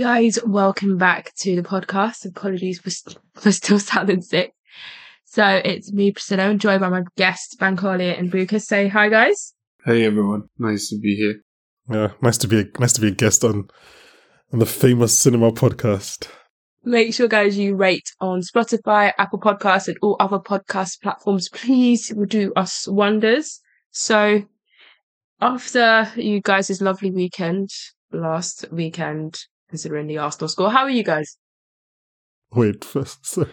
Hey guys, welcome back to the podcast. Apologies for, st- for still sounding sick. So it's me, Priscilla, I'm joined by my guests, Bankole and Buka. Say hi, guys. Hey everyone, nice to be here. Yeah, nice to be a, nice to be a guest on on the famous cinema podcast. Make sure, guys, you rate on Spotify, Apple Podcasts, and all other podcast platforms. Please, it will do us wonders. So, after you guys' lovely weekend last weekend, considering the Arsenal score, how are you guys? Wait, first, sorry.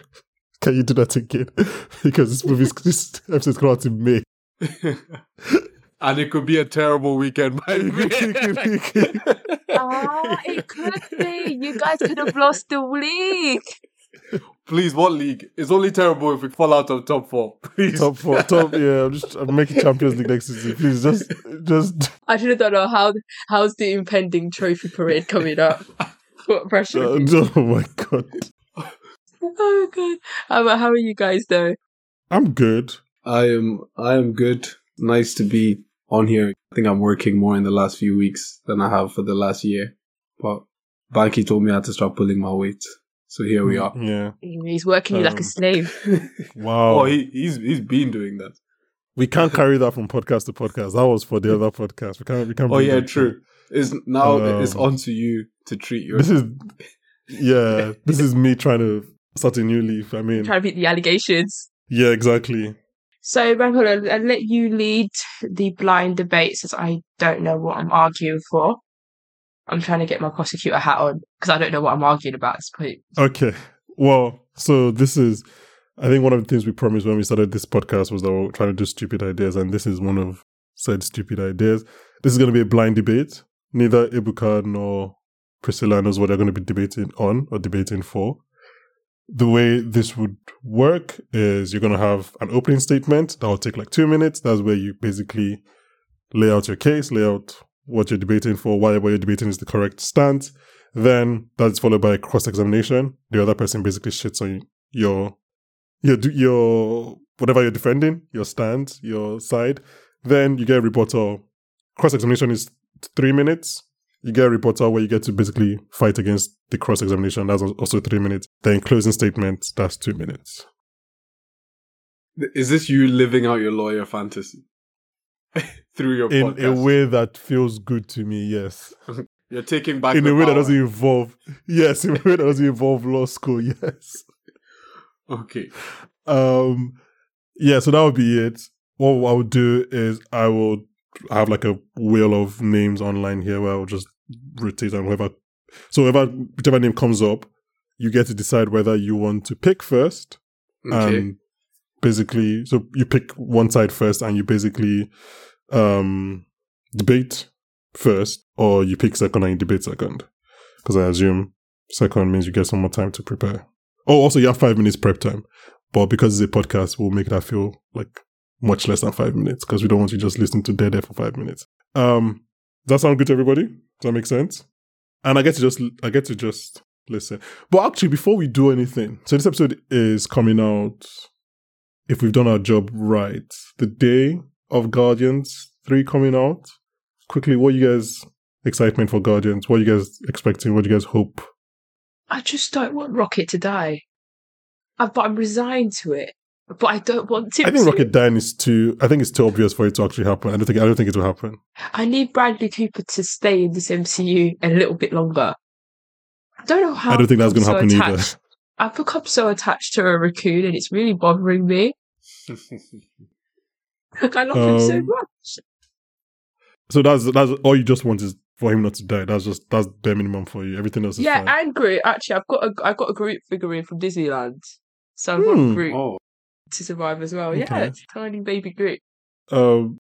can you do that again? because this movie's this episode's coming out in May. and it could be a terrible weekend by the way. Ah, it could be. You guys could have lost the league. Please, what league? It's only terrible if we fall out of top four. Please. top four, top. Yeah, I'm just I'm making Champions League next season. Please, just just. I really don't know how how's the impending trophy parade coming up. What pressure? Uh, oh my god, oh god. How, how are you guys though? I'm good. I am I am good. Nice to be on here. I think I'm working more in the last few weeks than I have for the last year. But Banky told me I had to start pulling my weight. So here we are. Yeah. He's working you like a Um, slave. Wow. oh, he, he's he's been doing that. we can't carry that from podcast to podcast. That was for the other podcast. We can't. We can't. Oh yeah, true. It's now Um, it's on to you to treat your This is. Yeah, this is me trying to start a new leaf. I mean, trying to beat the allegations. yeah, exactly. So, Bankole, I'll let you lead the blind debates as I don't know what I'm arguing for. I'm trying to get my prosecutor hat on because I don't know what I'm arguing about at this point. Okay. Well, so this is, I think one of the things we promised when we started this podcast was that we we're trying to do stupid ideas, and this is one of said stupid ideas. This is going to be a blind debate. Neither Ebuka nor Priscilla knows what they're going to be debating on or debating for. The way this would work is you're going to have an opening statement that will take like two minutes. That's where you basically lay out your case, lay out what you're debating for, why what you're debating is the correct stance. Then that's followed by a cross examination. The other person basically shits on your your your whatever you're defending, your stance, your side. Then you get a rebuttal. Cross examination is three minutes. You get a rebuttal where you get to basically fight against the cross examination. That's also three minutes. Then closing statement. That's two minutes. Is this you living out your lawyer fantasy through your In podcast? a way that feels good to me. Yes. You're taking back In a way that doesn't involve. Yes. In a way that doesn't involve law school. Yes. Okay. Um, yeah, so that would be it. What I would do is I will have like a wheel of names online here where I'll just rotate and whoever. So whoever, whichever name comes up, you get to decide whether you want to pick first. Okay. And basically, so you pick one side first and you basically um debate first, or you pick second and you debate second. Because I assume second means you get some more time to prepare. Oh, also you have five minutes prep time. But because it's a podcast, we'll make that feel like much less than five minutes because we don't want you just listening to dead air for five minutes. Um, does that sound good to everybody? Does that make sense? And I get to just I get to just listen. But actually, before we do anything, so this episode is coming out. If we've done our job right, the day of Guardians three coming out. Quickly, what you guys excitement for Guardians? What you guys expecting? What you guys hope? I just don't want Rocket to die. I, but I'm resigned to it. But I don't want to. I think Rocket dying is too. I think it's too obvious for it to actually happen. I don't think. I don't think it will happen. I need Bradley Cooper to stay in this MCU a little bit longer. I don't know how. I don't think that's going to so happen either. I've become so attached to a raccoon, and it's really bothering me. Like I love him so Um, much. So that's that's all you just want is for him not to die. That's just that's bare minimum for you. Everything else is Yeah, fine. and Groot. Actually, I've got a I've got a Groot figurine from Disneyland, so I Hmm. want Groot oh, to survive as well. Yeah, Okay. it's tiny baby Groot. Um,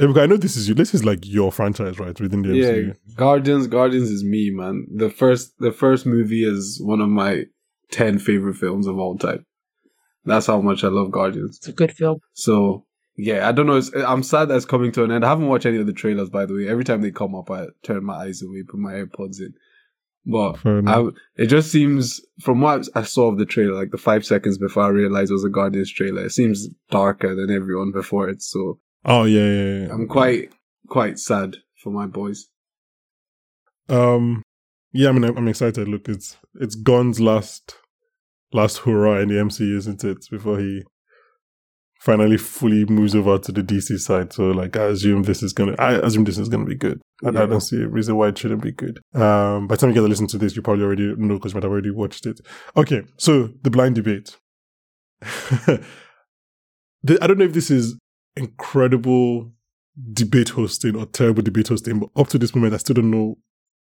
Ebuka, I know this is you. This is like your franchise, right? Within the yeah. Guardians, Guardians is me, man. The first, the first movie is one of my ten favorite films of all time. That's how much I love Guardians. It's a good film. So yeah, I don't know. It's, I'm sad that's coming to an end. I haven't watched any of the trailers, by the way. Every time they come up, I turn my eyes away, put my AirPods in. But I, it just seems, from what I saw of the trailer, like the five seconds before I realized it was a Guardians trailer, it seems darker than everyone before it. So Oh yeah, yeah, yeah. I'm quite, quite sad for my boys. Um, Yeah, I mean, I'm, I'm excited. Look, it's it's Gunn's last last hurrah in the MCU, isn't it? Before he finally fully moves over to the DC side. So, like, I assume this is gonna. I assume this is gonna be good. I, I don't see a reason why it shouldn't be good. Um, by the time you get to listen to this, you probably already know because you might have already watched it. Okay, so the blind debate. The- I don't know if this is incredible debate hosting or terrible debate hosting, but up to this moment, I still don't know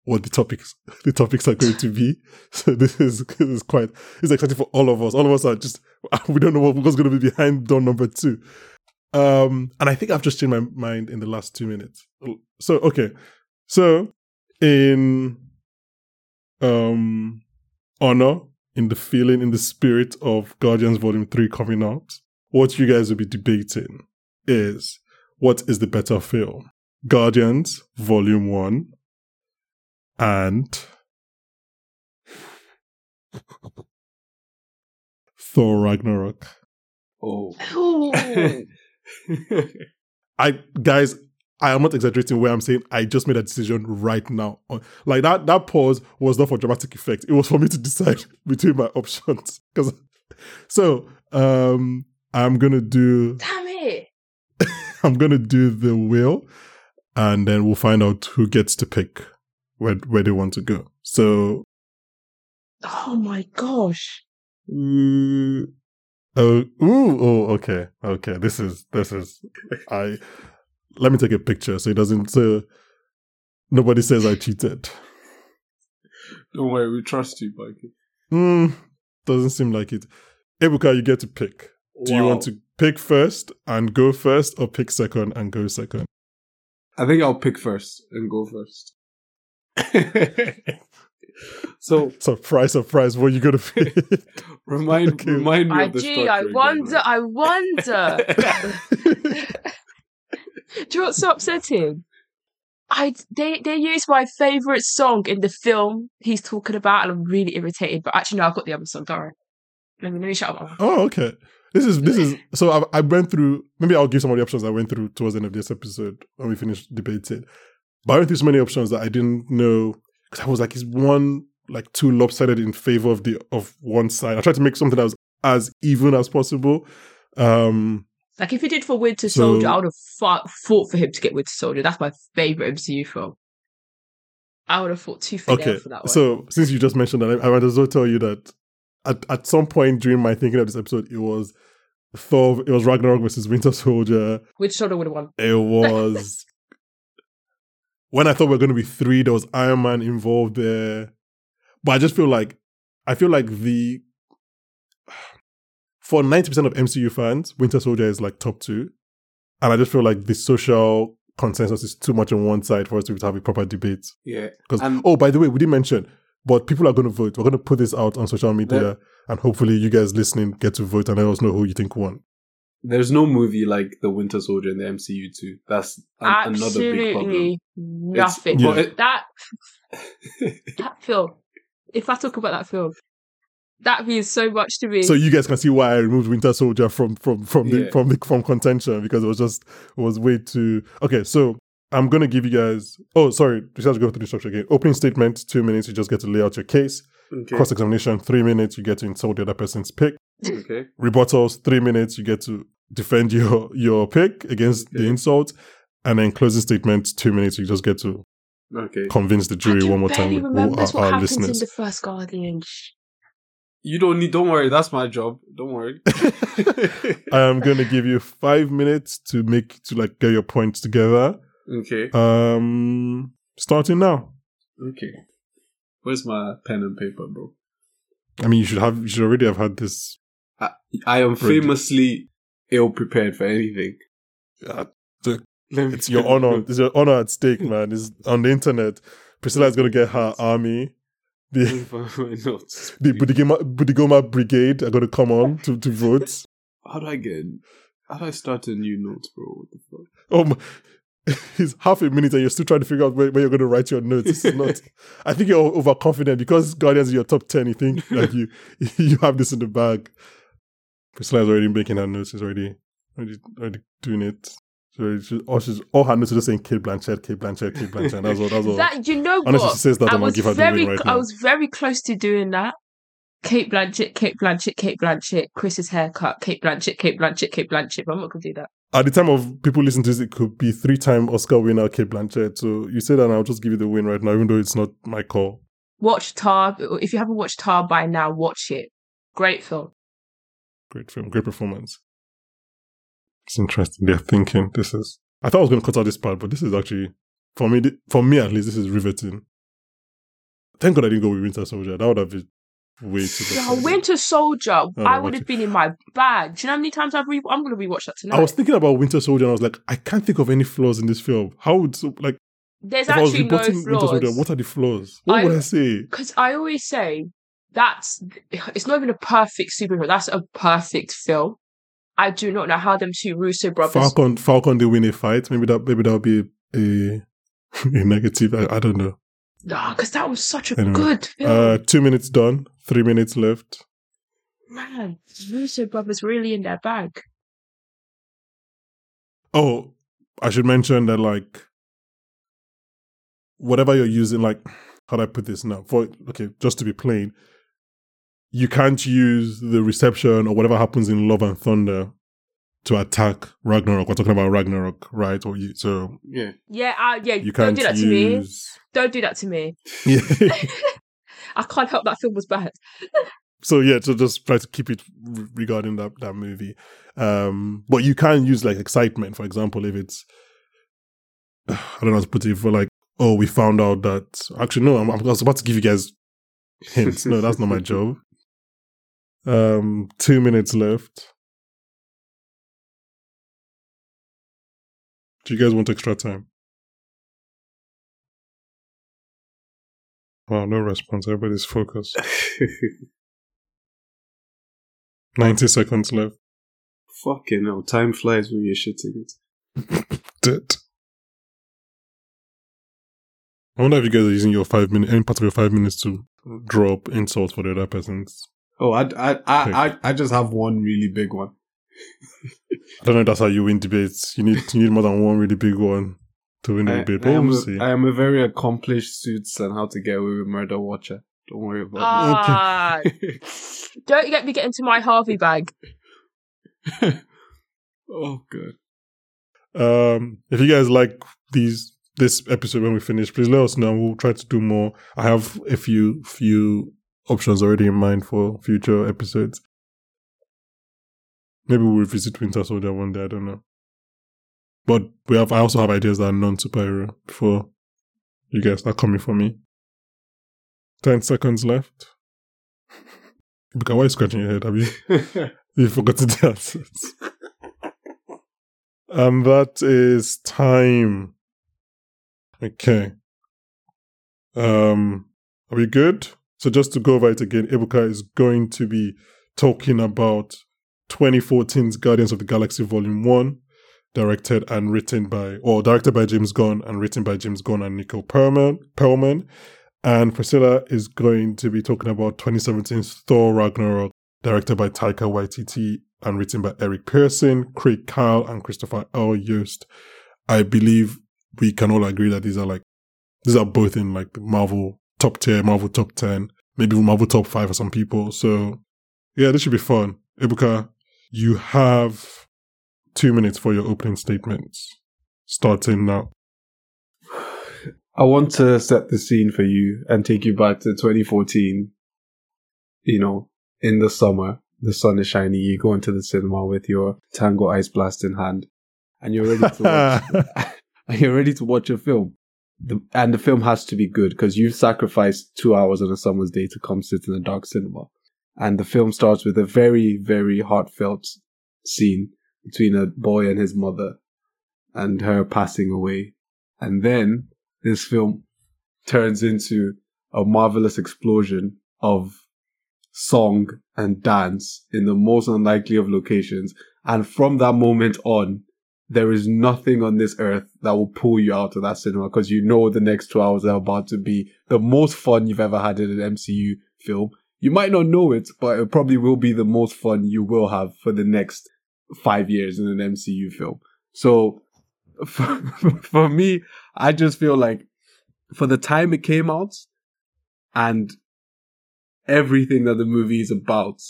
what the topics the topics are going to be. So this is this is quite it's exciting for all of us. All of us are just we don't know what, what's going to be behind door number two. Um, and I think I've just changed my mind in the last two minutes. So okay, so in um honor, in the feeling, in the spirit of Guardians Volume Three coming out, what you guys will be debating is what is the better film, Guardians Volume One and Thor Ragnarok. Oh. I guys, I am not exaggerating where I'm saying I just made a decision right now. Like that that pause was not for dramatic effect. It was for me to decide between my options. Because so um I'm gonna do Damn it. I'm gonna do the will and then we'll find out who gets to pick where where they want to go. So Oh my gosh. Ooh. Oh, ooh, oh, okay, okay. This is this is. I let me take a picture so it doesn't. So nobody says I cheated. Don't worry, we trust you, Mikey. Hmm, doesn't seem like it. Ebuka, you get to pick. Do you want to pick first and go first, or pick second and go second? I think I'll pick first and go first. so Surprise, surprise! What are you gonna pick? remind Okay. remind me I of the gee, I wonder, again, I wonder. Do you know what's so upsetting? I they they use my favorite song in the film he's talking about, and I'm really irritated. But actually, no, I've got the other song. Don't worry. Let me let me shut up. Oh, okay. This is this is so I, I went through. Maybe I'll give some of the options I went through towards the end of this episode when we finish debating. But I went through so many options that I didn't know because I was like, is one like too lopsided in favor of the of one side? I tried to make something that was as even as possible. Um, Like if he did for Winter So- Soldier, I would have fought, fought for him to get Winter Soldier. That's my favorite MCU film. I would have fought tooth and okay, for that one. so since you just mentioned that, I, I might as well tell you that at at some point during my thinking of this episode, it was Thor, it was Ragnarok versus Winter Soldier. Which Soldier would have won. It was when I thought we were going to be three. There was Iron Man involved there, but I just feel like I feel like the for ninety percent of MCU fans, Winter Soldier is like top two, and I just feel like the social consensus is too much on one side for us to have a proper debate. Yeah. Because And- oh, by the way, we didn't mention, but people are going to vote. We're going to put this out on social media, and hopefully, you guys listening get to vote and let us know who you think won. There's no movie like The Winter Soldier in the MCU too. That's an- another big problem. Absolutely nothing. Yeah. It- That that film. If I talk about that film, that means so much to me. So you guys can see why I removed Winter Soldier from from from the Yeah. from the from contention because it was just it was way too okay. So I'm gonna give you guys. Oh, sorry, just have to go through the structure again. Opening statement, two minutes. You just get to lay out your case. okay. Cross examination, three minutes. You get to insult the other person's pick. Okay. Rebuttals, three minutes. You get to defend your your pick against the insult. And then closing statement, two minutes. You just get to Okay. convince the jury one more barely time with remember all what our, our happens in the first Guardian. You don't need. Don't worry. That's my job. Don't worry. I am gonna give you five minutes to make to like get your points together. okay. Um, starting now. Okay. Where's my pen and paper, bro? I mean, you should have, you should already have had this. I, I am famously ill prepared for anything. Uh, Let me it's your honor. It's your honor at stake, man. It's on the internet. Priscilla is gonna get her army. The the Budigoma, Budigoma Brigade are gonna come on to, to vote. How do I get? How do I start a new note, bro? What the fuck? Oh, my, it's half a minute and you're still trying to figure out where, where you're gonna write your notes. It's not. I think you're overconfident because Guardians is your top ten. You think like you you have this in the bag. Priscilla is already making her notes. She's already already already doing it. So she's, all she's all her notes are just saying Cate Blanchett, Cate Blanchett, Cate Blanchett. That's all. That's all. That you know Honestly, what? she says that, I was give her the very, right I now. was very close to doing that. Cate Blanchett, Cate Blanchett, Cate Blanchett, Chris's haircut, Cate Blanchett, Cate Blanchett, Cate Blanchett. But I'm not gonna do that. At the time of people listening to this, it could be three-time Oscar winner Cate Blanchett. So you say that, and I'll just give you the win right now, even though it's not my call. Watch Tár. If you haven't watched Tár by now, watch it. Great film. Great film, great performance. It's interesting. They're thinking this is. I thought I was going to cut out this part, but this is actually for me. For me, at least, this is riveting. Thank God I didn't go with Winter Soldier. That would have been way too. Yeah. Winter Soldier. no, I would have been in my bag. Do you know how many times I've re- I'm gonna rewatch that tonight? I was thinking about Winter Soldier, and I was like, I can't think of any flaws in this film. How would so, like There's I actually no Winter Soldier, flaws. what are the flaws? What I- would I say? Because I always say that's it's not even a perfect superhero. That's a perfect film. I do not know how them two Russo brothers. Falcon, Falcon, they win a fight. Maybe that, maybe that would be a a negative. I, I don't know. No, because that was such a Anyway, good film. Uh, two minutes done. Three minutes left. Man, Russo brothers really in their bag. Oh, I should mention that like whatever you're using, like how do I put this now? For okay, just to be plain, you can't use the reception or whatever happens in Love and Thunder to attack Ragnarok. We're talking about Ragnarok, right? Or you, so Yeah. Yeah, uh, yeah. you don't can't do that to me. use. Don't do that to me. Yeah. I can't help that film was bad. so yeah, so just try to keep it re- regarding that that movie. Um, but you can use like excitement, for example, if it's I don't know how to put it for like, oh, we found out that actually no, I'm, I was about to give you guys hints. No, that's not my job. Um, two minutes left. Do you guys want extra time? Wow, no response. Everybody's focused. 90 seconds left. Fucking hell. Time flies when you're shitting it. Dead. I wonder if you guys are using your five minute, any part of your five minutes to drop insults for the other person's. Oh, I, I, I, I, I just have one really big one. I don't know if that's how you win debates. You need you need more than one really big one to win a I, debate. I am we'll a, see. I am a very accomplished suits on how to get away with murder watcher. Don't worry about Ah, it. don't get me getting into my Harvey bag. oh, good. Um, if you guys like these this episode when we finish, please let us know. We'll try to do more. I have a few few options already in mind for future episodes. Maybe we'll revisit Winter Soldier one day. I don't know. But we have. I also have ideas that are non superhero before you guys start coming for me. Ten seconds left. Because why are you scratching your head? Have you? You forgotten the answers. and that is time. Okay. Um, are we good? So just to go over it again, Ebuka is going to be talking about 2014's Guardians of the Galaxy Volume 1, directed and written by, or directed by James Gunn and written by James Gunn and Nicole Perlman. Perlman. And Priscilla is going to be talking about 2017's Thor Ragnarok, directed by Taika Waititi and written by Eric Pearson, Craig Kyle, and Christopher L. Yost. I believe we can all agree that these are like, these are both in like the Marvel top tier, Marvel top 10, maybe Marvel top 5 for some people. So yeah, this should be fun. Ebuka, you have two minutes for your opening statements. Starting now. I want to set the scene for you and take you back to 2014. You know, in the summer, the sun is shining, you go into the cinema with your Tango Ice Blast in hand, and you're ready to watch, and you're ready to watch a film. The, and the film has to be good because you've sacrificed two hours on a summer's day to come sit in a dark cinema. And the film starts with a very, very heartfelt scene between a boy and his mother and her passing away. And then this film turns into a marvelous explosion of song and dance in the most unlikely of locations. And from that moment on, there is nothing on this earth that will pull you out of that cinema because you know the next two hours are about to be the most fun you've ever had in an MCU film. You might not know it, but it probably will be the most fun you will have for the next five years in an MCU film. So for, for me, I just feel like for the time it came out and everything that the movie is about,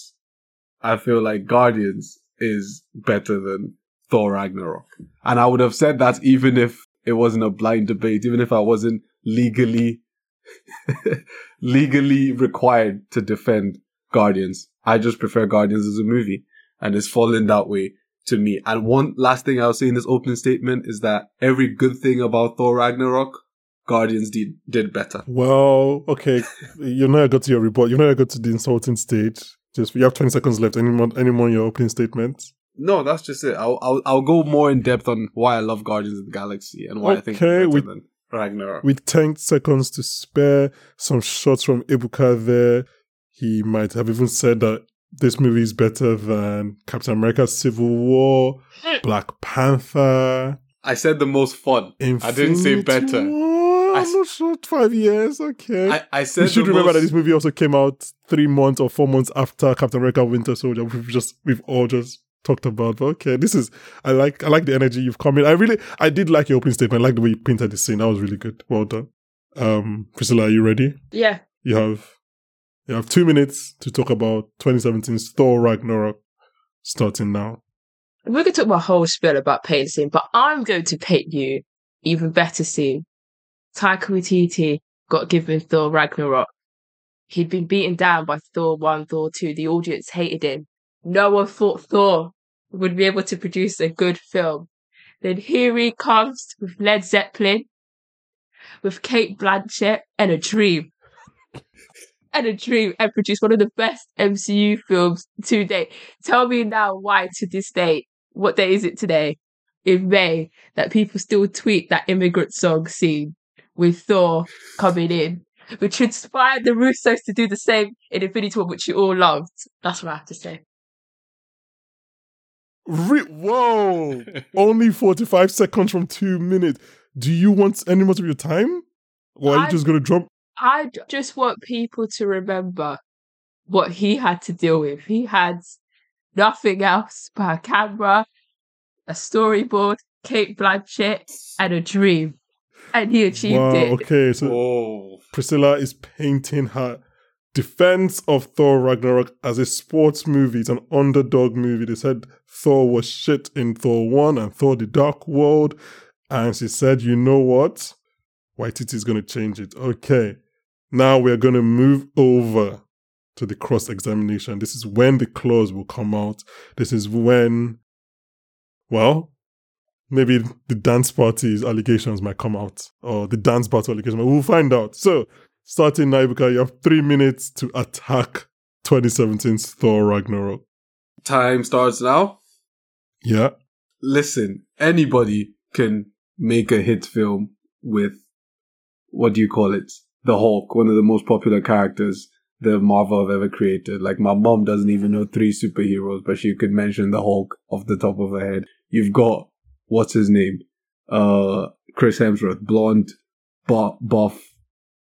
I feel like Guardians is better than Thor Ragnarok. And I would have said that even if it wasn't a blind debate, even if I wasn't legally legally required to defend Guardians. I just prefer Guardians as a movie and it's fallen that way to me. And one last thing I'll say in this opening statement is that every good thing about Thor Ragnarok, Guardians did did better. Well, okay, you know I got to your report. You know I got to the insulting stage. Just you have twenty seconds left. Any more? Any more in your opening statement? No, that's just it. I'll I'll, I'll go more in depth on why I love Guardians of the Galaxy and why I think it's we- better than Ragnarok. With ten seconds to spare, some shots from Ebuka there. He might have even said that this movie is better than Captain America: Civil War, Black Panther. I said the most fun. I didn't say better. War. I I'm not sure. Five years, okay. I, I said we should the remember most, that this movie also came out three months or four months after Captain America: Winter Soldier. We've just we've all just talked about. But okay, this is I like I like the energy you've come in. I really I did like your opening statement. I like the way you painted the scene. That was really good. Well done. Um, Priscilla, are you ready? Yeah. You have you have two minutes to talk about 2017's Thor Ragnarok, starting now. We're going to talk my whole spiel about paint scene, but I'm going to paint you even better scene. Taika Waititi got given Thor Ragnarok. He'd been beaten down by Thor 1, Thor 2. The audience hated him. No one thought Thor would be able to produce a good film. Then here he comes with Led Zeppelin, with Cate Blanchett, and a dream. and a dream, and produce one of the best MCU films to date. Tell me now why to this day, what day is it today? In May, that people still tweet that immigrant song scene with Thor coming in, which inspired the Russos to do the same in Infinity War, which you all loved. That's what I have to say. Re- Whoa! Only 45 seconds from two minutes. Do you want any more of your time? Or are you just going to drop? I just want people to remember what he had to deal with. He had nothing else but a camera, a storyboard, Cate Blanchett, and a dream. And he achieved Wow, it. okay. So Oh, Priscilla is painting her defense of Thor Ragnarok as a sports movie. It's an underdog movie. They said Thor was shit in Thor 1 and Thor the Dark World. And she said, you know what? Waititi is going to change it. Okay. Now we're going to move over to the cross examination. This is when the clause will come out. This is when, well, maybe the dance party's allegations might come out, or the dance party allegations. We'll find out. So, starting now, because you have three minutes to attack 2017's Thor Ragnarok. time starts now. Yeah. Listen, anybody can make a hit film with what do you call it? The Hulk, one of the most popular characters the Marvel have ever created. Like my mom doesn't even know three superheroes, but she could mention the Hulk off the top of her head. You've got what's his name? Uh, Chris Hemsworth, blonde, bu- buff.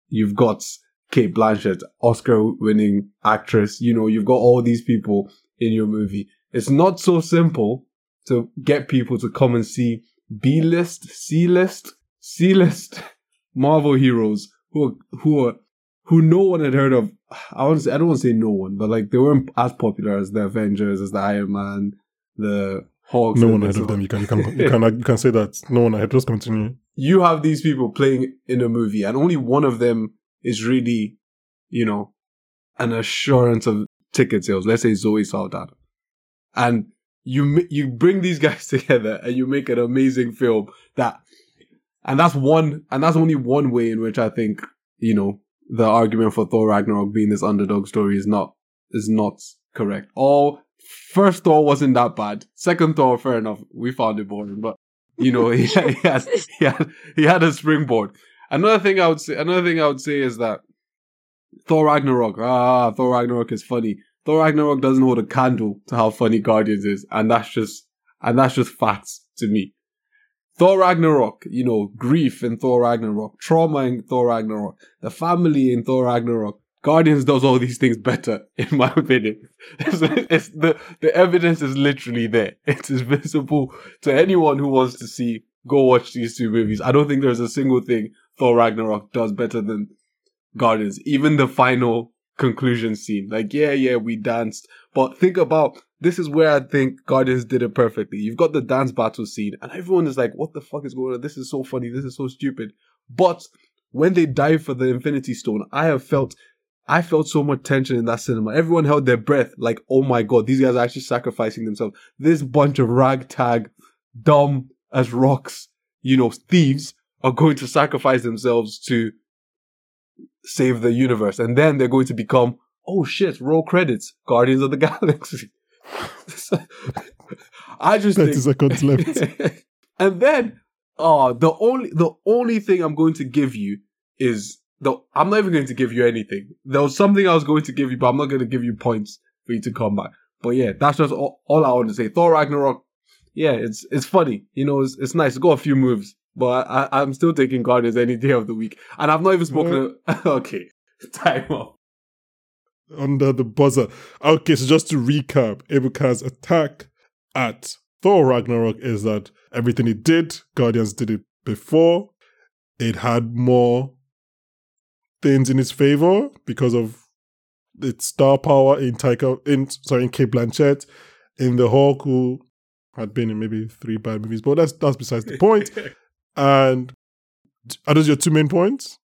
You've got Cate Blanchett, Oscar-winning actress. You know, you've got all these people in your movie. It's not so simple to get people to come and see B-list, C-list, C-list Marvel heroes who are, who are who no one had heard of. I want I don't want to say no one, but like they weren't as popular as the Avengers, as the Iron Man, the No one ahead of them. You can, you can, you can, you can say that. No one ahead. Just continue. You have these people playing in a movie, and only one of them is really, you know, an assurance of ticket sales. Let's say Zoe Saldana, and you you bring these guys together and you make an amazing film that, and that's one, and that's only one way in which I think you know the argument for Thor Ragnarok being this underdog story is not is not correct. All first Thor wasn't that bad. Second Thor, fair enough, we found it boring, but you know he, he has he had he had a springboard. Another thing I would say, another thing I would say is that Thor Ragnarok, ah, Thor Ragnarok is funny. Thor Ragnarok doesn't hold a candle to how funny Guardians is, and that's just and that's just facts to me. Thor Ragnarok, you know, grief in Thor Ragnarok, trauma in Thor Ragnarok, the family in Thor Ragnarok. Guardians does all these things better, in my opinion. It's, it's the the evidence is literally there. It is visible to anyone who wants to see go watch these two movies. I don't think there's a single thing Thor Ragnarok does better than Guardians. Even the final conclusion scene. Like, yeah, yeah, we danced. But think about this is where I think Guardians did it perfectly. You've got the dance battle scene, and everyone is like, what the fuck is going on? This is so funny. This is so stupid. But when they dive for the Infinity Stone, I have felt I felt so much tension in that cinema. Everyone held their breath, like, oh my god, these guys are actually sacrificing themselves. This bunch of ragtag, dumb as rocks, you know, thieves are going to sacrifice themselves to save the universe. And then they're going to become, oh shit, roll credits, Guardians of the Galaxy. I just 30 think, seconds left. and then, oh, the only the only thing I'm going to give you is the. I'm not even going to give you anything. There was something I was going to give you, but I'm not going to give you points for you to come back. But yeah, that's just all, all I want to say. Thor Ragnarok, yeah, it's it's funny. You know, it's it's nice. It's got a few moves, but I, I'm still taking Guardians any day of the week, and I've not even spoken. okay, time off. under the buzzer. Okay, so just to recap, Ebuka's attack at Thor Ragnarok is that everything he did, Guardians did it before. It had more things in his favor because of its star power in Taika, in sorry, in Cate Blanchett, in the Hulk, who had been in maybe three bad movies, but that's that's besides the point. And are those your two main points?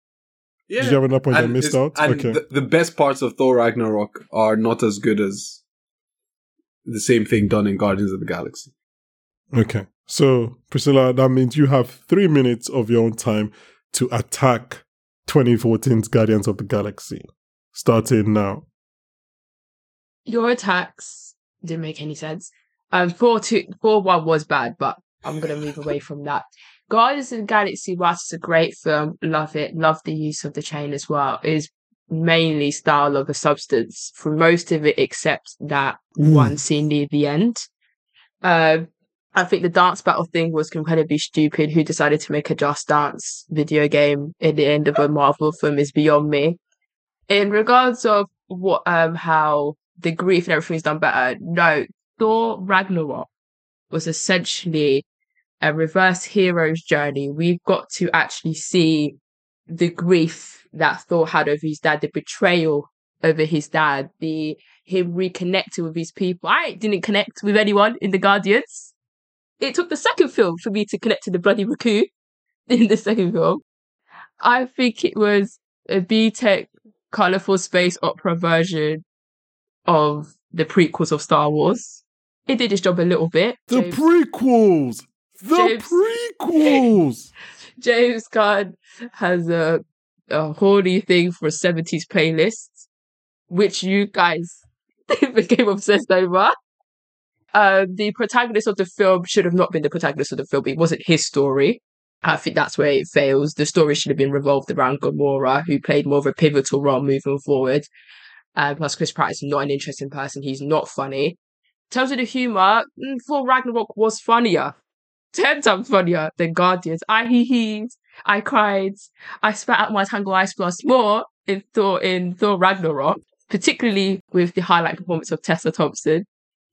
Yeah. Did you have another point I missed out? And Okay. the, the best parts of Thor Ragnarok are not as good as the same thing done in Guardians of the Galaxy. Okay. So, Priscilla, that means you have three minutes of your own time to attack 2014's Guardians of the Galaxy. Starting now. Your attacks didn't make any sense. Um, Thor two Thor one was bad, but I'm gonna move away from that. Guardians of the Galaxy, whilst it's a great film, love it, love the use of the chain as well. Is mainly style of the substance for most of it, except that Mm. one scene near the end. Um, I think the dance battle thing was incredibly stupid. Who decided to make a Just Dance video game at the end of a Marvel film is beyond me. In regards of what um how the grief and everything's done better, no, Thor Ragnarok was essentially a reverse hero's journey. We've got to actually see the grief that Thor had over his dad, the betrayal over his dad, the him reconnecting with his people. I didn't connect with anyone in the Guardians. It took the second film for me to connect to the bloody raccoon in the second film. I think it was a B-Tech colourful space opera version of the prequels of Star Wars. It did its job a little bit. The James- prequels! The James- prequels! James Gunn has a, a horny thing for 70s playlists, which you guys became obsessed over. Uh, the protagonist of the film should have not been the protagonist of the film. It wasn't his story. I think that's where it fails. The story should have been revolved around Gamora, who played more of a pivotal role moving forward. Uh, plus, Chris Pratt is not an interesting person. He's not funny. In terms of the humor, mm, Thor Ragnarok was funnier ten times funnier than Guardians. I hee heed, I cried, I spat out my Tango Ice Plus more in Thor in Thor Ragnarok, particularly with the highlight performance of Tessa Thompson.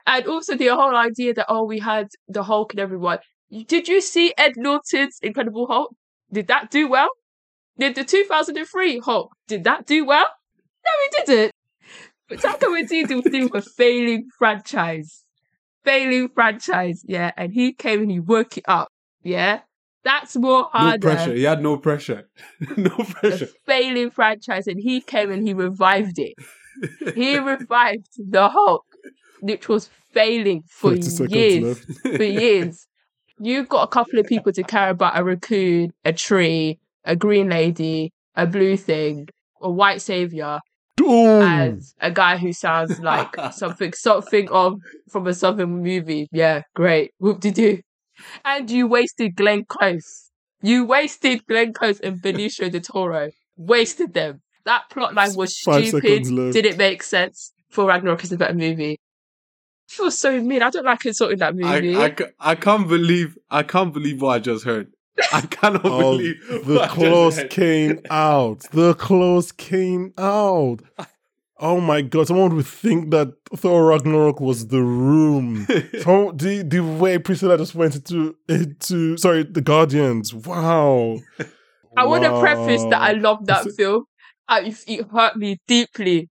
And also the whole idea that oh we had the Hulk and everyone. Did you see Ed Norton's Incredible Hulk? Did that do well? Did the 2003 Hulk did that do well? No, it didn't. But Taika Waititi was doing a failing franchise failing franchise, yeah, and he came and he woke it up, yeah. That's more hard. No harder. pressure. He had no pressure. no pressure. failing franchise, and he came and he revived it. He revived the Hulk, which was failing for years. For years, you've got a couple of people to care about: a raccoon, a tree, a green lady, a blue thing, a white savior, Doom! as a guy who sounds like something something of from a southern movie. Yeah, great. Whoop de doo. And you wasted Glenn Close. You wasted Glenn Close and Benicio del Toro. Wasted them. That plot line was Five stupid. Didn't make sense. Thor Ragnarok is a better movie. I feel so mean. I don't like insulting that I, movie. I, ca- I can't believe I can't believe what I just heard. I cannot Oh, believe the what I just close came out. The close came out. Oh my god! Someone would think that Thor Ragnarok was the room. Some, the the way Priscilla just went into into sorry the Guardians. Wow. I want to preface that I love that It's- film. I, it hurt me deeply.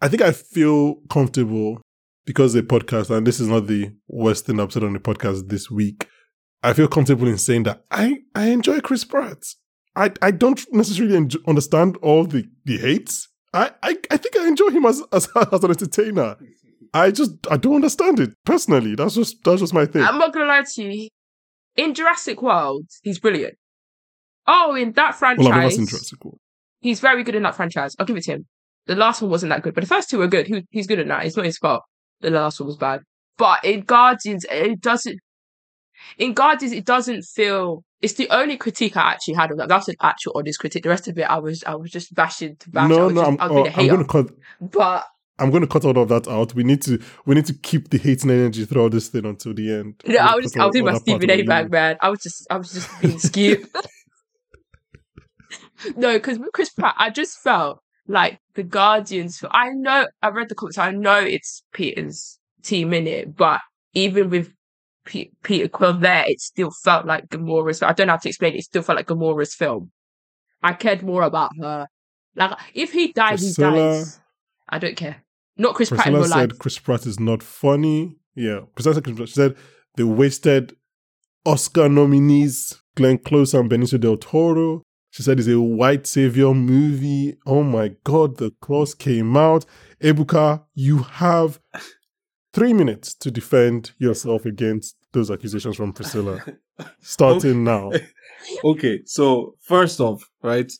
I think I feel comfortable because the podcast, and this is not the worst thing episode on the podcast this week. I feel comfortable in saying that I, I enjoy Chris Pratt. I, I don't necessarily understand all the, the hates. I, I, I think I enjoy him as, as as an entertainer. I just I don't understand it personally. That's just that's just my thing. I'm not gonna lie to you. In Jurassic World, he's brilliant. Oh, in that franchise, well, I've seen Jurassic World. he's very good in that franchise. I'll give it to him. The last one wasn't that good, but the first two were good. He, he's good in that. It's not his fault. The last one was bad. But in Guardians, it doesn't. In Guardians, it doesn't feel. It's the only critique I actually had of that. That's an actual honest critique. The rest of it, I was, I was just bashing to bash. No, no, just, I'm, I was being oh, a I'm going to cut. But I'm going to cut all of that out. We need to we need to keep the hating energy throughout this thing until the end. I'm I was, cut I was in my Stephen A. bag, man. I was just, I was just being skewed. no, because with Chris Pratt, I just felt like the Guardians. I know, I read the comics. I know it's Peter's team in it, but even with P- Peter Quill there, it still felt like Gamora's. I don't know how to explain it. It still felt like Gamora's film. I cared more about her. Like if he dies, Priscilla- he dies. I don't care. Not Chris Pratt in Priscilla real life. said Chris Pratt is not funny. Yeah, Priscilla said Chris Pratt. She said they wasted Oscar nominees Glenn Close and Benicio del Toro. She said it's a white savior movie. Oh my god, the clause came out. Ebuka, you have three minutes to defend yourself against those accusations from Priscilla. Starting now. okay, so first off, right,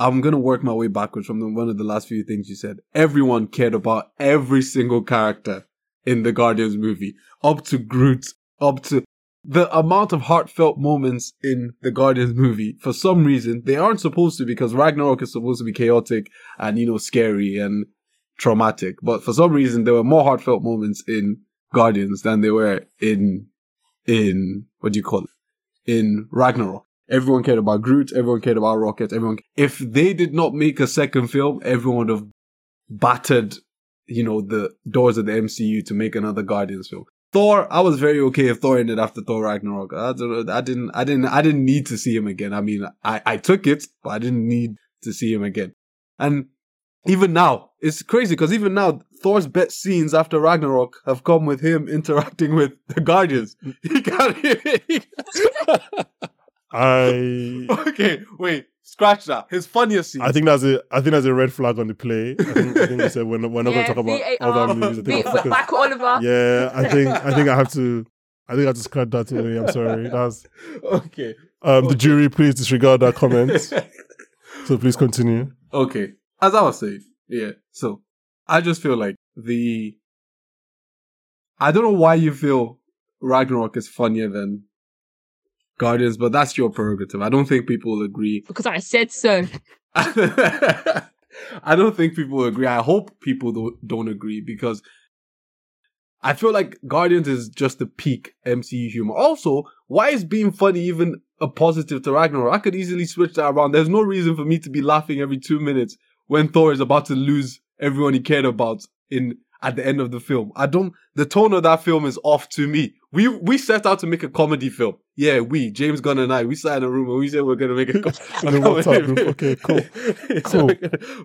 I'm gonna work my way backwards from the, one of the last few things you said. Everyone cared about every single character in the Guardians movie, up to Groot, up to the amount of heartfelt moments in the Guardians movie. For some reason, they aren't supposed to because Ragnarok is supposed to be chaotic and you know scary and traumatic. But for some reason, there were more heartfelt moments in Guardians than there were in in what do you call it? in Ragnarok. Everyone cared about Groot, everyone cared about Rocket, everyone. If they did not make a second film, everyone would have battered, you know, the doors of the MCU to make another Guardians film. Thor, I was very okay if Thor ended after Thor Ragnarok. I don't know, I didn't, I didn't, I didn't need to see him again. I mean, I, I took it, but I didn't need to see him again. And even now, it's crazy because even now, Thor's best scenes after Ragnarok have come with him interacting with the Guardians. He can't. I okay, wait, scratch that. His funniest scene. I think that's a I think that's a red flag on the play. I think, I think we said we're not, we're not Yeah, going to talk about VAR, other movies. I think Beat back Oliver. Yeah, I think I think I have to. I think I have to scratch that today. I'm sorry. That's okay. um the jury. Please disregard that comment. So please continue. okay. As I was saying, yeah. So I just feel like the. I don't know why you feel Ragnarok is funnier than Guardians, but that's your prerogative. I don't think people will agree. Because I said so. I don't think people will agree. I hope people don't, don't agree because I feel like Guardians is just the peak MCU humor. Also, why is being funny even a positive to Ragnarok? I could easily switch that around. There's no reason for me to be laughing every two minutes when Thor is about to lose everyone he cared about in at the end of the film. I don't. The tone of that film is off to me. We we set out to make a comedy film. Yeah, we James Gunn and I we sat in a room and we said we're gonna make a. Co- In a WhatsApp group. Okay, cool. Cool.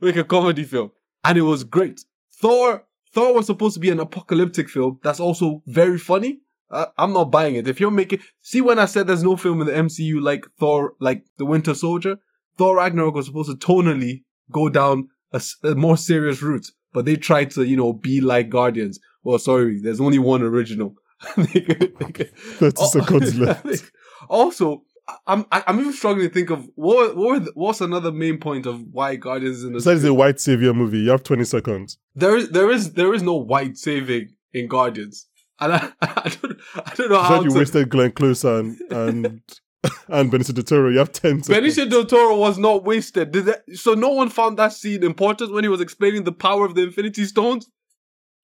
we're make a comedy film, and it was great. Thor Thor was supposed to be an apocalyptic film that's also very funny. I, I'm not buying it. If you're making, see when I said there's no film in the MCU like Thor, like the Winter Soldier, Thor Ragnarok was supposed to tonally go down a more serious route, but they tried to, you know, be like Guardians. Well, sorry, there's only one original. They could- they could- 30 seconds left. also, I'm I'm even struggling to think of what what were the- what's another main point of why Guardians is in the Besides a white savior movie, you have 20 seconds. there is there is there is no white saving in Guardians, and I, I don't I don't know You how you to. wasted Glenn Close and and and Benicio del Toro. You have 10 seconds. Benicio del Toro was not wasted. Did that, so no one found that scene important when he was explaining the power of the Infinity Stones.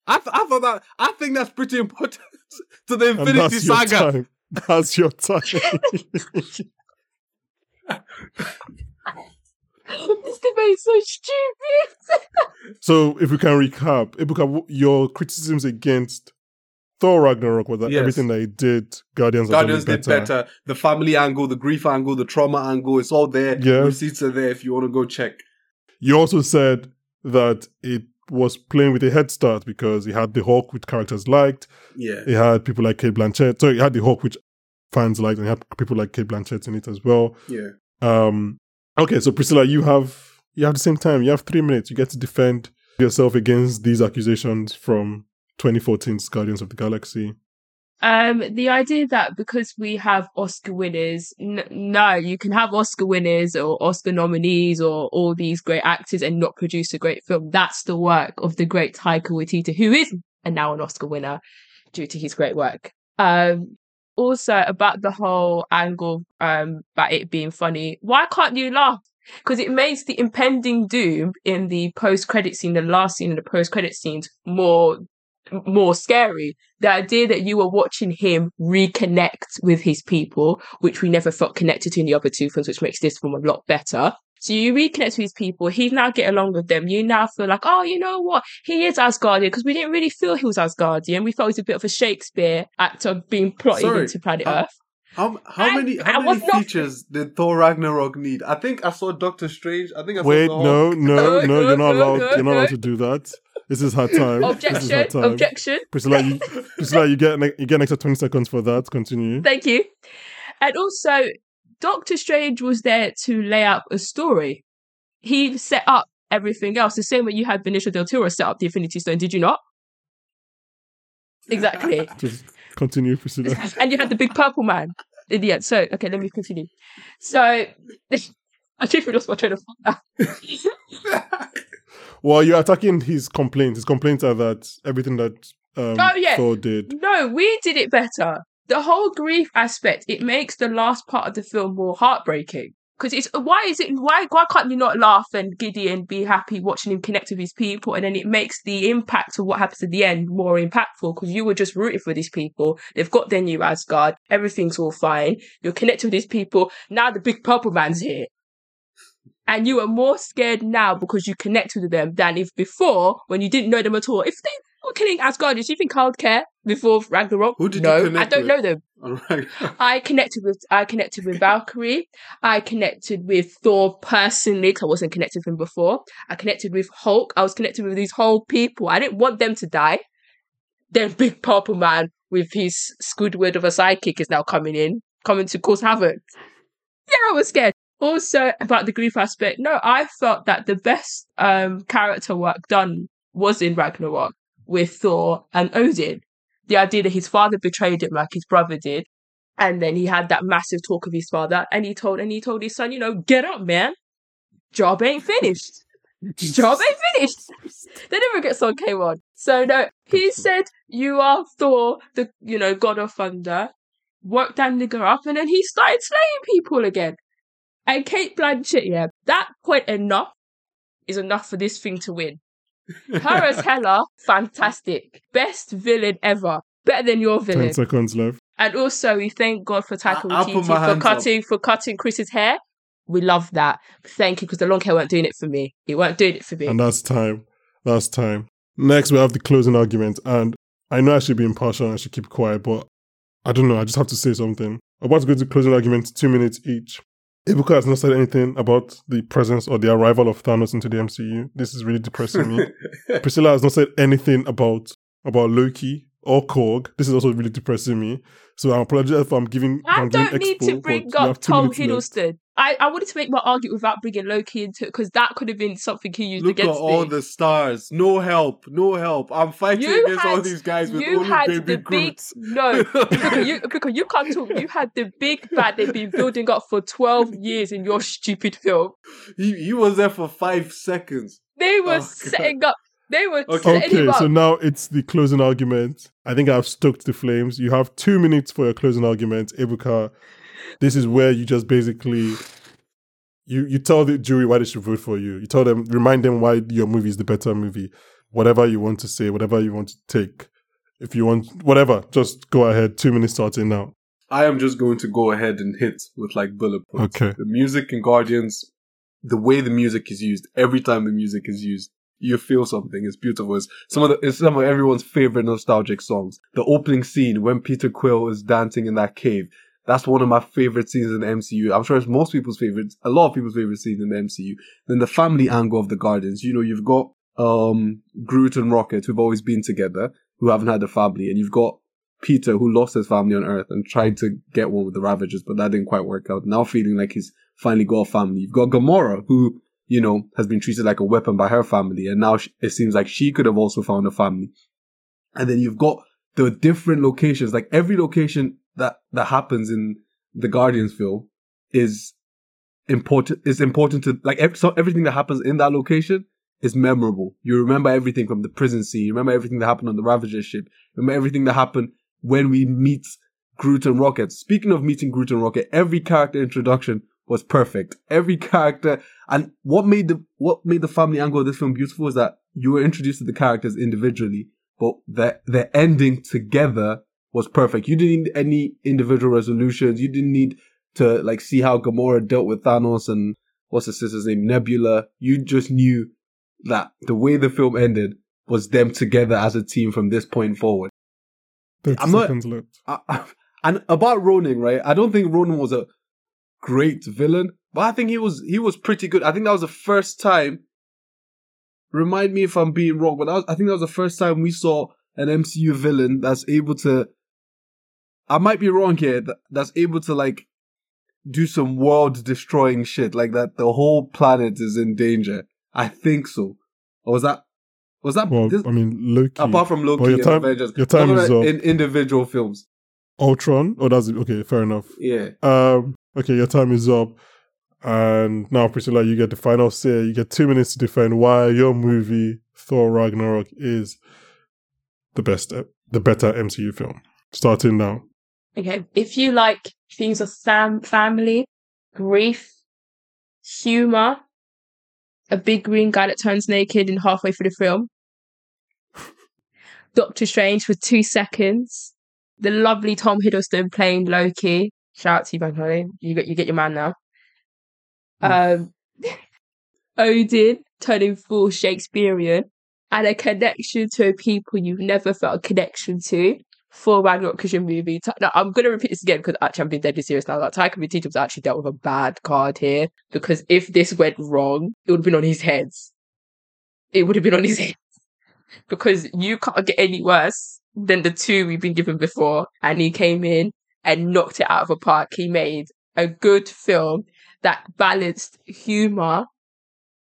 I, th- I thought that I think that's pretty important to the and Infinity that's your Saga. time. That's your time. this debate's so stupid. So if we can recap, Ebuka, w- your criticisms against Thor Ragnarok was that Yes. everything that he did, Guardians, Guardians did better. The family angle, the grief angle, the trauma angle, it's all there. Yeah. Receipts are there if you want to go check. You also said that it was playing with a head start because it had the Hulk, which characters liked. Yeah. It had people like Cate Blanchett. So it had the Hulk, which fans liked, and it had people like Cate Blanchett in it as well. Yeah. Um, okay, so Priscilla, you have you have the same time. You have three minutes. You get to defend yourself against these accusations from 2014's Guardians of the Galaxy. Um, the idea that because we have Oscar winners, n- no, you can have Oscar winners or Oscar nominees or all these great actors and not produce a great film. That's the work of the great Taika Waititi, who is and now an Oscar winner due to his great work. Um, also about the whole angle um about it being funny. Why can't you laugh? Because it makes the impending doom in the post credit scene, the last scene in the post credit scenes, more more scary. The idea that you were watching him reconnect with his people, which we never felt connected to in the other two films, which makes this film a lot better. So you reconnect with his people. He now get along with them. You now feel like, oh, you know what? He is Asgardian because we didn't really feel he was Asgardian. We felt he was a bit of a Shakespeare actor being plotted Sorry, into planet how- Earth. How how I- many how many was not- features did Thor Ragnarok need? I think I saw Doctor Strange. I think I saw Wait, the Hulk. no, no, No, no, you're not no, allowed. no, You're not allowed no. to do that. This is her time. Is her Objection, time. objection. Priscilla, you, Priscilla, you get you get an extra 20 seconds for that. Continue. Thank you. And also, Doctor Strange was there to lay out a story. He set up everything else, the same way you had Benicio del Toro set up the Infinity Stone, did you not? Exactly. Just continue, Priscilla. and you had the big purple man in the end. So, okay, let me continue. So, I truthfully lost my train of thought Well, you're attacking his complaints. His complaints are that everything that um, Oh, yeah. Thor did. No, we did it better. The whole grief aspect, it makes the last part of the film more heartbreaking. Because it's why is it why why can't you not laugh and giddy and be happy watching him connect with his people and then it makes the impact of what happens at the end more impactful because you were just rooting for these people. They've got their new Asgard, everything's all fine. You're connected with these people. Now the big purple man's here. And you are more scared now because you connected with them than if before when you didn't know them at all. If they were killing Asgardians, do you think I would care before Ragnarok? Who did you no, I don't with? know them. Right. I connected with I connected with Valkyrie. I connected with Thor personally because I wasn't connected with him before. I connected with Hulk. I was connected with these whole people. I didn't want them to die. Then Big Purple Man with his Squidward of a sidekick is now coming in, coming to cause havoc. Yeah, I was scared. Also about the grief aspect, no, I felt that the best um character work done was in Ragnarok with Thor and Odin. The idea that his father betrayed him like his brother did, and then he had that massive talk of his father, and he told and he told his son, you know, get up, man. Job ain't finished. Job ain't finished. They never get on. So no, he said, You are Thor, the you know, god of thunder. Worked that nigga up and then he started slaying people again. And Cate Blanchett, yeah, that point enough is enough for this thing to win. Her as Hela, fantastic. Best villain ever. Better than your villain. 10 villain. seconds left. And also, we thank God for Taika I- I'll put Waititi for hands cutting for cutting Chris's hair. We love that. Thank you, because the long hair weren't doing it for me. It weren't doing it for me. And that's time. That's time. Next, we have the closing argument. And I know I should be impartial and I should keep quiet, but I don't know. I just have to say something. I'm about to go to closing argument, two minutes each. Ebuka has not said anything about the presence or the arrival of Thanos into the MCU. This is really depressing me. Priscilla has not said anything about about Loki or Korg. This is also really depressing me. So I apologize if I'm giving. I I'm don't need expo, to bring up Tom. Hiddleston. I, I wanted to make my argument without bringing Loki into it because that could have been something he used Look at against all me. the stars. No help. No help. I'm fighting You against all these guys with you only had baby the big no because you because you can't talk. You had the big bad they've been building up for twelve years in your stupid film. he, he was there for five seconds. They were Oh, God. setting up. They were Okay. setting Okay, him up. so now it's the closing argument. I think I've stoked the flames. You have two minutes for your closing argument, Ebuka. This is where you just basically you you tell the jury why they should vote for you. You tell them, remind them why your movie is the better movie. Whatever you want to say, whatever you want to take. If you want whatever, just go ahead. Two minutes starting now. I am just going to go ahead and hit with like bullet points. Okay. The music in Guardians the way the music is used, every time the music is used, you feel something. It's beautiful. It's some of the, it's some of everyone's favorite nostalgic songs. The opening scene when Peter Quill is dancing in that cave. That's one of my favorite scenes in the MCU. I'm sure it's most people's favorite, a lot of people's favorite scenes in the MCU. Then the family angle of the Guardians. You know, you've got, um, Groot and Rocket who've always been together, who haven't had a family, and you've got Peter who lost his family on Earth and tried to get one with the Ravagers, but that didn't quite work out. Now feeling like he's finally got a family. You've got Gamora who, you know, has been treated like a weapon by her family, and now it seems like she could have also found a family. And then you've got the different locations, like every location that that happens in the Guardians film is important. Is important to like so everything that happens in that location is memorable. You remember everything from the prison scene. You remember everything that happened on the Ravager ship. Remember everything that happened when we meet Groot and Rocket. Speaking of meeting Groot and Rocket, every character introduction was perfect. Every character, and what made the what made the family angle of this film beautiful is that you were introduced to the characters individually, but the the ending together was perfect. You didn't need any individual resolutions. You didn't need to like see how Gamora dealt with Thanos and what's the sister's name, Nebula. You just knew that the way the film ended was them together as a team from this point forward. 30 I'm not-. I, I- and about Ronin, right? I don't think Ronin was a great villain, but I think he was he was pretty good. I think that was the first time. Remind me if I'm being wrong, but was, I think that was the first time we saw an MCU villain that's able to. I might be wrong here. that- That's able to like do some world destroying shit like that. The whole planet is in danger. I think so. Or was that? Was that Well, this, I mean, Loki, apart from Loki Well, your and time- Avengers? your time is up. in individual films. Ultron. Oh, that's okay. Fair enough. Yeah. Um, okay, your time is up. And now, Priscilla, you get the final say. You get two minutes to defend why your movie, Thor Ragnarok, is the best, the better MCU film. Starting now. Okay, if you like themes of fam- family, grief, humor, a big green guy that turns naked in halfway through the film, Doctor Strange for two seconds, the lovely Tom Hiddleston playing Loki. Shout out to you, Bank Holiday. You get you get your man now. Um, Odin turning full Shakespearean, and a connection to people you've never felt a connection to for Ragnarok Cushion movie. Now, I'm going to repeat this again because actually I'm being deadly serious now. Like, Taika Waititi was actually dealt with a bad card here because if this went wrong, it would have been on his head. It would have been on his head because you can't get any worse than the two we've been given before. And he came in and knocked it out of the park. He made a good film that balanced humor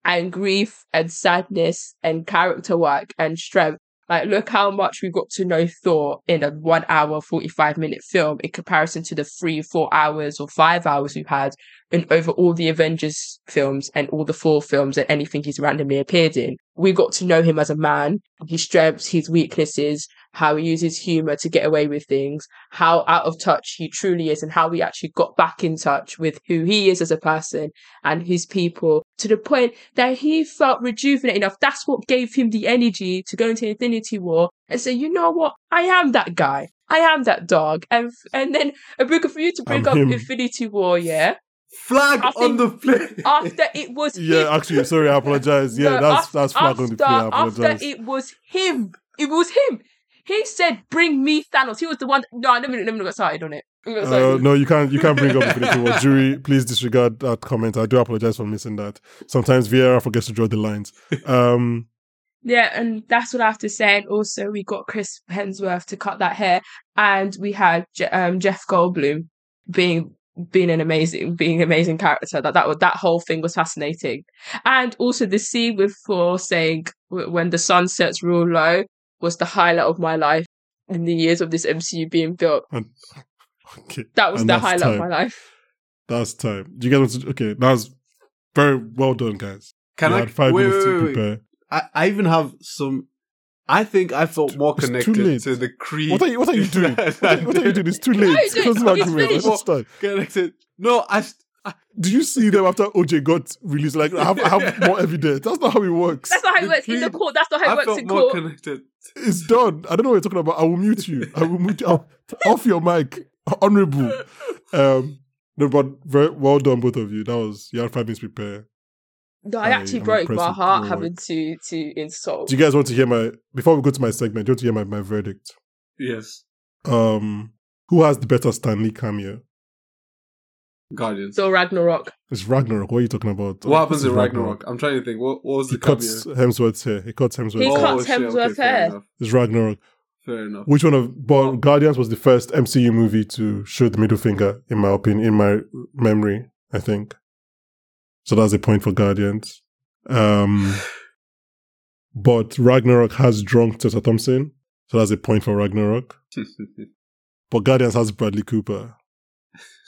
and grief and sadness and character work and strength. Like, look how much we got to know Thor in a one hour, 45 minute film in comparison to the three, four hours or five hours we've had in over all the Avengers films and all the four films and anything he's randomly appeared in. We got to know him as a man, his strengths, his weaknesses, how he uses humor to get away with things, how out of touch he truly is, and how we actually got back in touch with who he is as a person and his people to the point that he felt rejuvenated enough. That's what gave him the energy to go into Infinity War and say, you know what? I am that guy. I am that dog. And and then a book for you to bring I'm up him. Infinity War, yeah. Flag I on the plane. After it was Yeah, him. actually, sorry, I apologize. Yeah, No, that's af- that's flag on the play. I apologize. after it was him. It was him. He said, "Bring me Thanos." He was the one. No, let me let me get started on it. Let me get started. Uh, no, you can't. You can't bring up Infinity War. Jury, please disregard that comment. I do apologize for missing that. Sometimes Vieira forgets to draw the lines. Um, Yeah, and that's what I have to say. And also, we got Chris Hemsworth to cut that hair, and we had Je- um, Jeff Goldblum being being an amazing, being an amazing character. That that was that whole thing was fascinating, and also the scene with Thor saying when the sun sets real low was the highlight of my life in the years of this MCU being built. okay, That was And the highlight time. of my life. that's time. Do you get what? Okay, that's very well done, guys. Can you I had five wait, minutes wait, to wait, wait. prepare. I, I even have some. I think I felt more It's connected to the Creed. What are you? What are you doing? What are, what are you doing? It's too late. it's- Close my it's argument. finished. Let's start. Connected. No, I. st- I Do you see them after OJ got released? Like, I have, I have more evidence. That's not how it works. That's not how it The works in the court. That's not how it I works felt in more court. connected. It's done. I don't know what you're talking about. I will mute you. I will mute you. I'll- off your mic. Honorable. Um, no, but very well done, both of you. That was, you had five minutes to prepare. No, I I actually am broke my heart your having to to insult. Do you guys want to hear my before we go to my segment? Do you want to hear my, my verdict? Yes. Um, who has the better Stan Lee cameo? Guardians. So Ragnarok. It's Ragnarok. What are you talking about? what happens This in is Ragnarok? I'm trying to think. What, what was He the cameo? cuts Hemsworth's hair. He cuts Hemsworth's He hair. cuts shit, Hemsworth's fair hair. It's Ragnarok. Fair enough. Which one of but Guardians was the first MCU movie to show the middle finger, in my opinion, in my memory, I think. So that's a point for Guardians. Um but Ragnarok has drunk Tessa Thompson, so that's a point for Ragnarok. But Guardians has Bradley Cooper.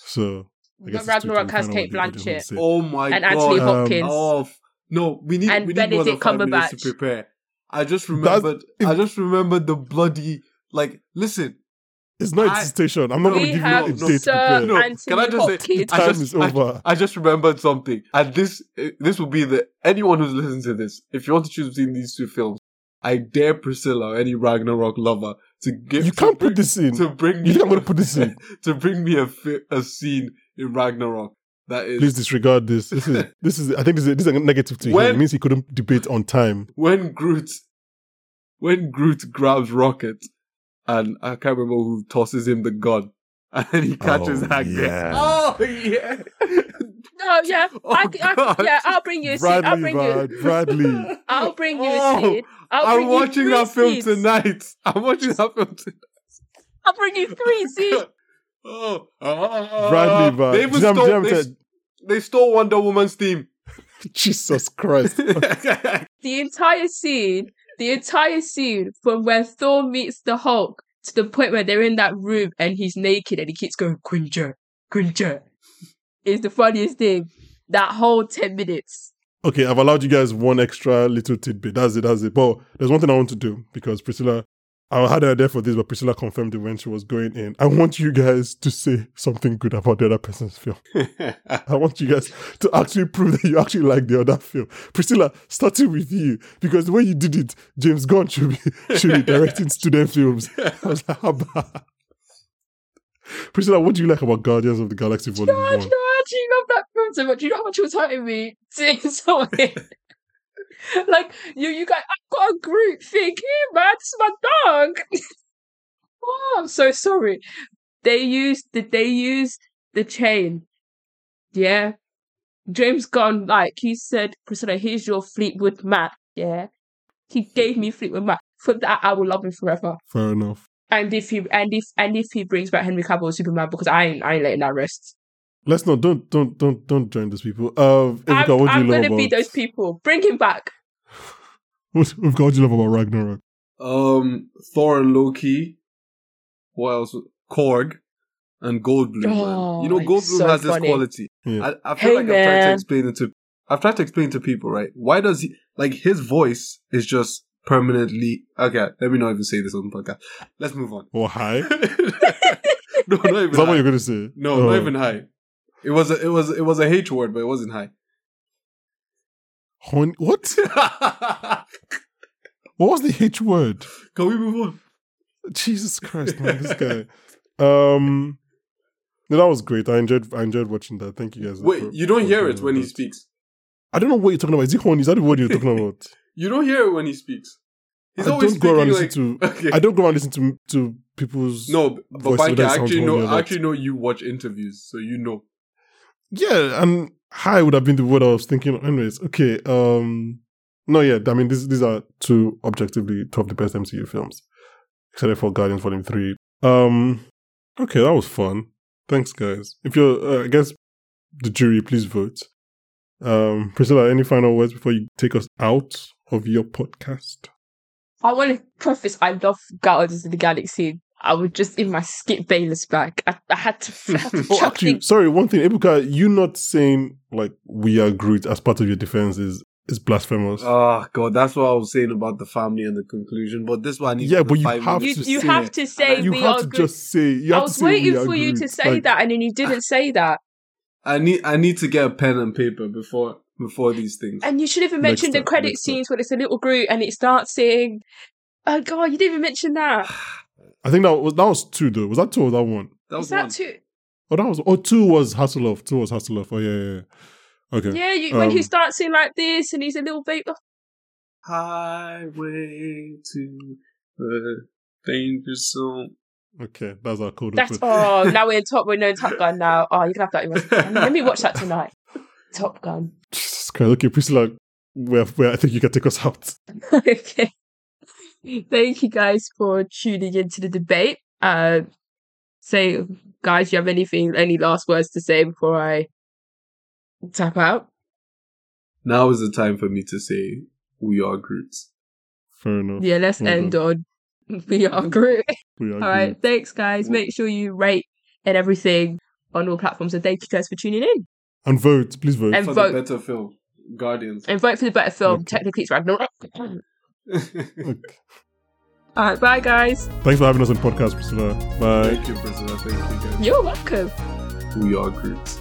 So I guess But Ragnarok has Cate what the audience Blanchett. oh my and god. Anthony Um, Hopkins. Oh f- no, we need And we need more than Benedict five minutes to Cumberbatch. prepare. I just That's- remembered. if- I just remembered the bloody like. Listen, It's not I- a station. I'm not going to give you a no, date Sir prepare. No, Anthony can I just say- Hopkins. I Time just is I- over. I, just remembered something, and this eh, this will be the anyone who's listening to this. If you want to choose between these two films, I dare Priscilla, or any Ragnarok lover, to give. You to can't bring, put this in. to bring You me think I'm going to put this in? to bring me a fi- a scene in Ragnarok that is Please disregard this. This is this is. I think this is, this is a negative to him. It means he couldn't debate on time. when Groot when Groot grabs Rocket and I can't remember who tosses him the gun and he catches Oh, Hank there. yeah. Oh yeah. No, yeah, Oh, I, I, yeah. I'll bring you a scene. I'll Bradley, bring you. Bradley. I'll bring you Oh, a scene. I'll I'm watching that film scenes. tonight. I'm watching that film tonight. I'll bring you three scenes. Oh, oh, Bradley, man. They even Jam- stole, jam- they, jam- they stole Wonder Woman's theme. Jesus Christ. the entire scene, the entire scene from where Thor meets the Hulk to the point where they're in that room and he's naked and he keeps going Cringer, Cringer, is the funniest thing. That whole ten minutes. Okay, I've allowed you guys one extra little tidbit. That's it. That's it. But there's one thing I want to do because Priscilla, I had an idea for this, but Priscilla confirmed it when she was going in. I want you guys to say something good about the other person's film. I want you guys to actually prove that you actually like the other film. Priscilla, starting with you, because the way you did it, James Gunn should be should be directing student films. I was like, how bad? Priscilla, what do you like about Guardians of the Galaxy Volume God, 1? no, I actually love that film so much. You know how much it was hurting me seeing something. like you, you guys, I've got a group thing here, man. This is my dog. oh, I'm so sorry. They used did they use the chain. Yeah, James Gunn, like he said, Priscilla, here's your Fleetwood Mac. Yeah, he gave me Fleetwood Mac. For that, I will love him forever. Fair enough. And if he and if and if he brings back Henry Cavill as Superman, because I ain't I ain't letting that rest. Let's not don't don't don't don't join those people. Uh, Ebuka, I'm, what do I'm you love gonna about? be those people. Bring him back. What, Ebuka, what do you love about Ragnarok? um, Thor and Loki. What else? Korg and Goldblum. Oh, man. You know, it's Goldblum so has this funny. quality. Yeah. I, I feel Hey, like I've tried to explain it to. I've tried to explain to people, right? Why does he like his voice is just permanently okay? Let me not even say this on the podcast. Let's move on. Or high? no, not even. Is that what you're gonna say? No, Oh. not even high. It was a, it was it was a H word, but it wasn't high. Hon- what? What was the H word? Can we move on? Jesus Christ, man, this guy. Um, no, that was great. I enjoyed. I enjoyed watching that. Thank you guys. Wait, for- you don't hear it when he that. speaks. I don't know what you're talking about. Is it horny? Is that the word you're talking about? You don't hear it when he speaks. He's I always don't go around speaking listen to. Okay. I don't go around listen to to people's. No, but Banky, I actually know. I actually know you watch interviews, so you know. Yeah, and high would have been the word I was thinking. Anyways, okay. Um, no, yeah. I mean, these these are two objectively two of the best MCU films, except for Guardians Volume Three. Um, okay, that was fun. Thanks, guys. If you're, uh, I guess, the jury, please vote. Um, Priscilla, any final words before you take us out of your podcast? I want to preface. I love Guardians of the Galaxy. I was just in my Skip Bayless bag. I, I had to. I had to chuck actually, things. sorry. One thing, Ebuka, you not saying like we are Groot as part of your defense is is blasphemous. Oh god, that's what I was saying about the family and the conclusion. But this one, I need Yeah, the but you have minutes to you say have it. to say you we have are to good. just say. You I was to say waiting we are for you to say Like, that, and then you didn't say that. I need I need to get a pen and paper before before these things. And you should have even Next mentioned the time, credit next time. scenes where it's a little Groot and it starts saying, "Oh God, you didn't even mention that." I think that was that was two though. Was that two or that one? That was that one. too? Oh, that was oh two was Hasselhoff. Two was Hasselhoff. Oh yeah, yeah. yeah. Okay. Yeah, you, when Um, he's dancing like this and he's a little baby. Highway to the danger zone. Okay, that's our code. That's oh, now we're in Top. We're in Top Gun now. Oh, you can have that. in one- Let me watch that tonight. Top Gun. Jesus Christ. Okay, Priscilla, where, where I think you can take us out. okay. Thank you guys for tuning into the debate. Uh, say, guys, you have anything, any last words to say before I tap out? Now is the time for me to say we are Groots. Fair enough. Yeah, let's Well end on we are Groot. We are All right, good. thanks, guys. Make sure you rate and everything on all platforms. And thank you guys for tuning in. And vote. Please vote. And for vote. the better film, Guardians. And vote for the better film. Okay. Technically, it's Ragnarok. all Okay. right, bye, guys. Thanks for having us on podcast, Priscilla. Bye. Thank you, Priscilla. Thank you, guys. You're welcome. We are Groots.